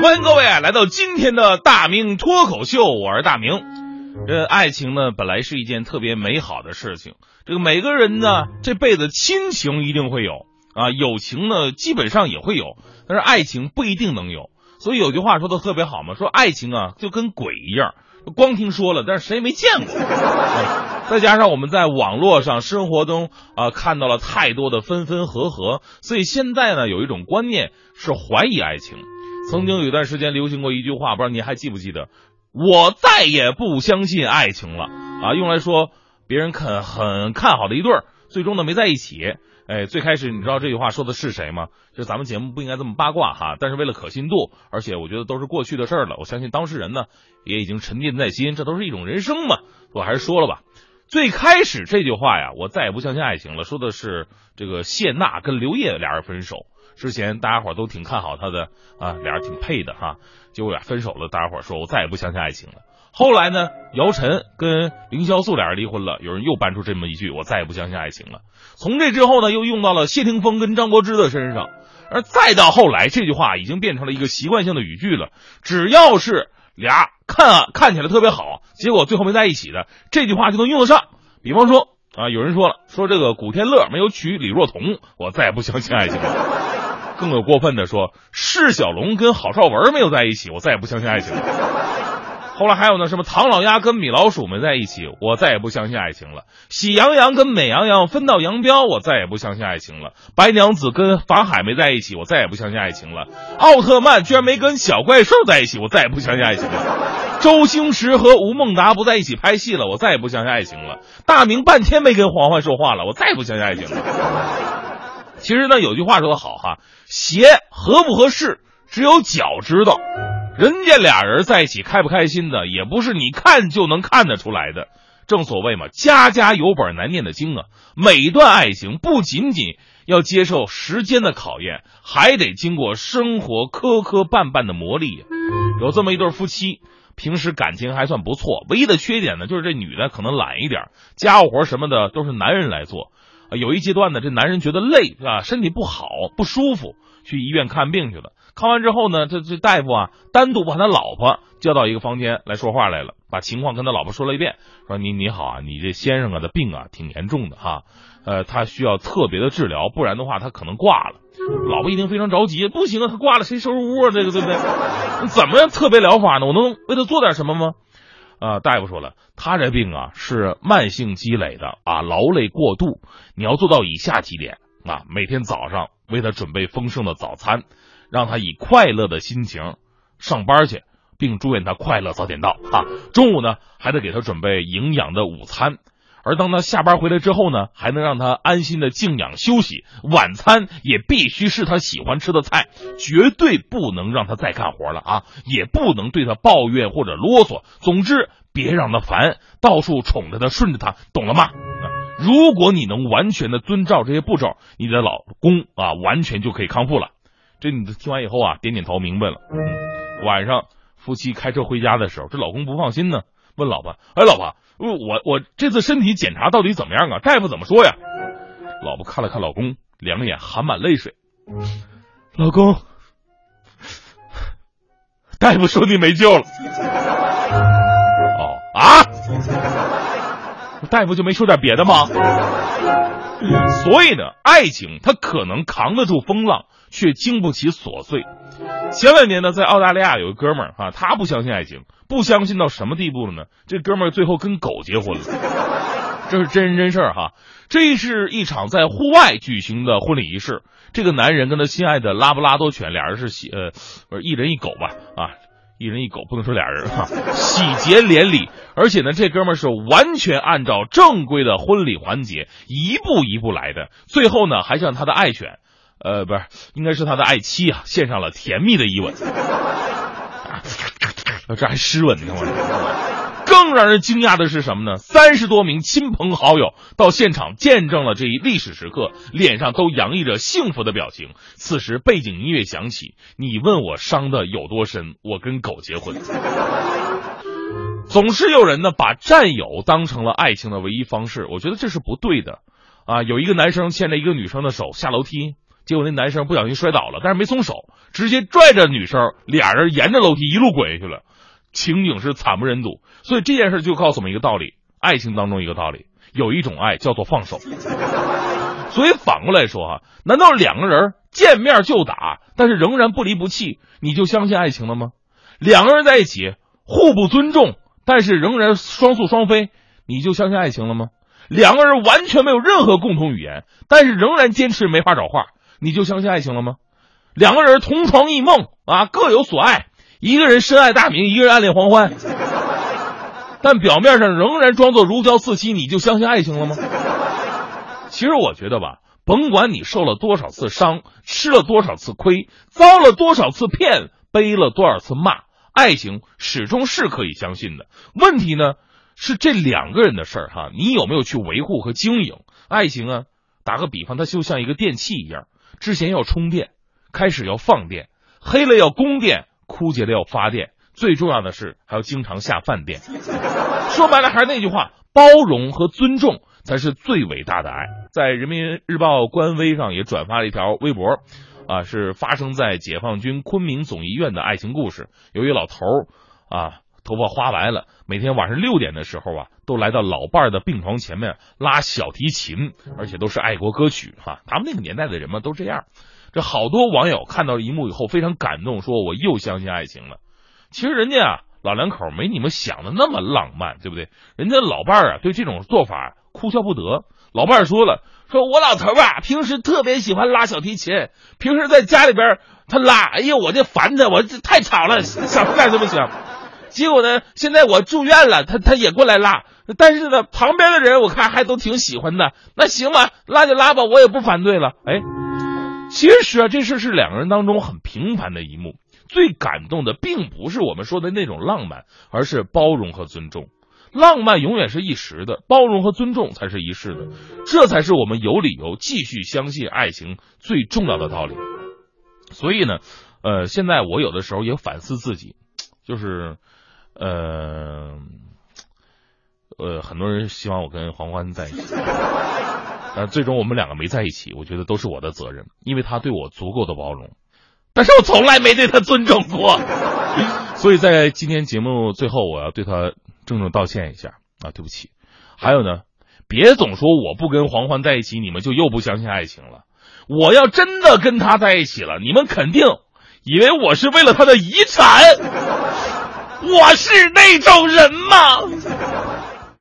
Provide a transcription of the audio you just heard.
欢迎各位啊，来到今天的大明脱口秀，我是大明。这爱情呢，本来是一件特别美好的事情。这个每个人呢，这辈子亲情一定会有啊，友情呢，基本上也会有，但是爱情不一定能有。所以有句话说的特别好嘛，说爱情啊，就跟鬼一样，光听说了，但是谁也没见过。再加上我们在网络上、生活中啊，看到了太多的分分合合，所以现在呢，有一种观念是怀疑爱情。曾经有一段时间流行过一句话，不知道你还记不记得？我再也不相信爱情了啊！用来说别人看很看好的一对儿，最终呢没在一起。哎，最开始你知道这句话说的是谁吗？就咱们节目不应该这么八卦哈，但是为了可信度，而且我觉得都是过去的事儿了，我相信当事人呢也已经沉淀在心，这都是一种人生嘛。我还是说了吧，最开始这句话呀，我再也不相信爱情了，说的是这个谢娜跟刘烨俩人分手。之前大家伙都挺看好他的啊，俩人挺配的哈，结果俩分手了，大家伙说我再也不相信爱情了。后来呢，姚晨跟凌潇肃俩人离婚了，有人又搬出这么一句，我再也不相信爱情了。从这之后呢，又用到了谢霆锋跟张柏芝的身上，而再到后来，这句话已经变成了一个习惯性的语句了。只要是俩看啊看起来特别好，结果最后没在一起的，这句话就能用得上。比方说啊，有人说了，说这个古天乐没有娶李若彤，我再也不相信爱情了。更有过分的说，释小龙跟郝邵文没有在一起，我再也不相信爱情了。后来还有呢，什么唐老鸭跟米老鼠没在一起，我再也不相信爱情了。喜羊羊跟美羊羊分道扬镳，我再也不相信爱情了。白娘子跟法海没在一起，我再也不相信爱情了。奥特曼居然没跟小怪兽在一起，我再也不相信爱情了。周星驰和吴孟达不在一起拍戏了，我再也不相信爱情了。大明半天没跟黄欢说话了，我再也不相信爱情了。其实呢，有句话说的好哈，鞋合不合适，只有脚知道。人家俩人在一起开不开心的，也不是你看就能看得出来的。正所谓嘛，家家有本难念的经啊。每一段爱情不仅仅要接受时间的考验，还得经过生活磕磕绊绊的磨砺。有这么一对夫妻，平时感情还算不错，唯一的缺点呢，就是这女的可能懒一点，家务活什么的都是男人来做。有一阶段呢，这男人觉得累啊，身体不好不舒服，去医院看病去了。看完之后呢，这这大夫啊，单独把他老婆叫到一个房间来说话来了，把情况跟他老婆说了一遍，说你你好啊，你这先生啊的病啊挺严重的哈，呃，他需要特别的治疗，不然的话他可能挂了。老婆一听非常着急，不行啊，他挂了谁收拾屋啊？这个对不对？怎么样特别疗法呢？我能为他做点什么吗？啊，大夫说了，他这病啊是慢性积累的啊，劳累过度，你要做到以下几点啊：每天早上为他准备丰盛的早餐，让他以快乐的心情上班去，并祝愿他快乐早点到啊。中午呢，还得给他准备营养的午餐。而当他下班回来之后呢，还能让他安心的静养休息。晚餐也必须是他喜欢吃的菜，绝对不能让他再干活了啊！也不能对他抱怨或者啰嗦。总之，别让他烦，到处宠着他，顺着他，懂了吗？如果你能完全的遵照这些步骤，你的老公啊，完全就可以康复了。这女的听完以后啊，点点头，明白了。晚上夫妻开车回家的时候，这老公不放心呢，问老婆：“哎，老婆。”我我这次身体检查到底怎么样啊？大夫怎么说呀？老婆看了看老公，两眼含满泪水。老公，大夫说你没救了。哦啊！大夫就没说点别的吗？所以呢，爱情它可能扛得住风浪，却经不起琐碎。前两年呢，在澳大利亚有个哥们儿哈，他不相信爱情，不相信到什么地步了呢？这哥们儿最后跟狗结婚了，这是真人真事儿哈。这是一场在户外举行的婚礼仪式，这个男人跟他心爱的拉布拉多犬俩人是呃不是一人一狗吧啊，一人一狗不能说俩人哈，喜结连理。而且呢，这哥们儿是完全按照正规的婚礼环节一步一步来的，最后呢还向他的爱犬。呃，不是，应该是他的爱妻啊，献上了甜蜜的一吻，这还湿吻呢！我。更让人惊讶的是什么呢？三十多名亲朋好友到现场见证了这一历史时刻，脸上都洋溢着幸福的表情。此时背景音乐响起，你问我伤的有多深？我跟狗结婚。总是有人呢把占有当成了爱情的唯一方式，我觉得这是不对的啊！有一个男生牵着一个女生的手下楼梯。结果那男生不小心摔倒了，但是没松手，直接拽着女生，俩人沿着楼梯一路滚下去了，情景是惨不忍睹。所以这件事就告诉我们一个道理：爱情当中一个道理，有一种爱叫做放手。所以反过来说啊，难道两个人见面就打，但是仍然不离不弃，你就相信爱情了吗？两个人在一起互不尊重，但是仍然双宿双飞，你就相信爱情了吗？两个人完全没有任何共同语言，但是仍然坚持没法找话，你就相信爱情了吗？两个人同床异梦啊，各有所爱，一个人深爱大明，一个人暗恋黄欢，但表面上仍然装作如胶似漆，你就相信爱情了吗？其实我觉得吧，甭管你受了多少次伤，吃了多少次亏，遭了多少次骗，背了多少次骂，爱情始终是可以相信的。问题呢，是这两个人的事儿哈，你有没有去维护和经营？爱情啊，打个比方，它就像一个电器一样，之前要充电，开始要放电，黑了要供电，枯竭了要发电，最重要的是还要经常下饭店。说白了还是那句话，包容和尊重。才是最伟大的爱。在人民日报官微上也转发了一条微博，啊，是发生在解放军昆明总医院的爱情故事。有一老头啊，头发花白了，每天晚上六点的时候啊，都来到老伴儿的病床前面拉小提琴，而且都是爱国歌曲哈。他们那个年代的人嘛，都这样。这好多网友看到一幕以后非常感动，说我又相信爱情了。其实人家啊，老两口没你们想的那么浪漫，对不对？人家老伴儿啊，对这种做法。哭笑不得，老伴儿说了，说我老头吧，平时特别喜欢拉小提琴，平时在家里边他拉，哎呀，我这烦他，我这太吵了，想不干什么想。结果呢，现在我住院了，他他也过来拉，但是呢，旁边的人我看还都挺喜欢的，那行吧，拉就拉吧，我也不反对了。哎，其实啊，这事是两个人当中很平凡的一幕，最感动的并不是我们说的那种浪漫，而是包容和尊重。浪漫永远是一时的，包容和尊重才是一世的，这才是我们有理由继续相信爱情最重要的道理。所以呢，呃，现在我有的时候也反思自己，就是，呃，呃，很多人希望我跟黄欢在一起，但最终我们两个没在一起，我觉得都是我的责任，因为他对我足够的包容，但是我从来没对他尊重过。所以在今天节目最后，我要对他。郑重道歉一下啊，对不起。还有呢，别总说我不跟黄欢在一起，你们就又不相信爱情了。我要真的跟他在一起了，你们肯定以为我是为了他的遗产。我是那种人吗？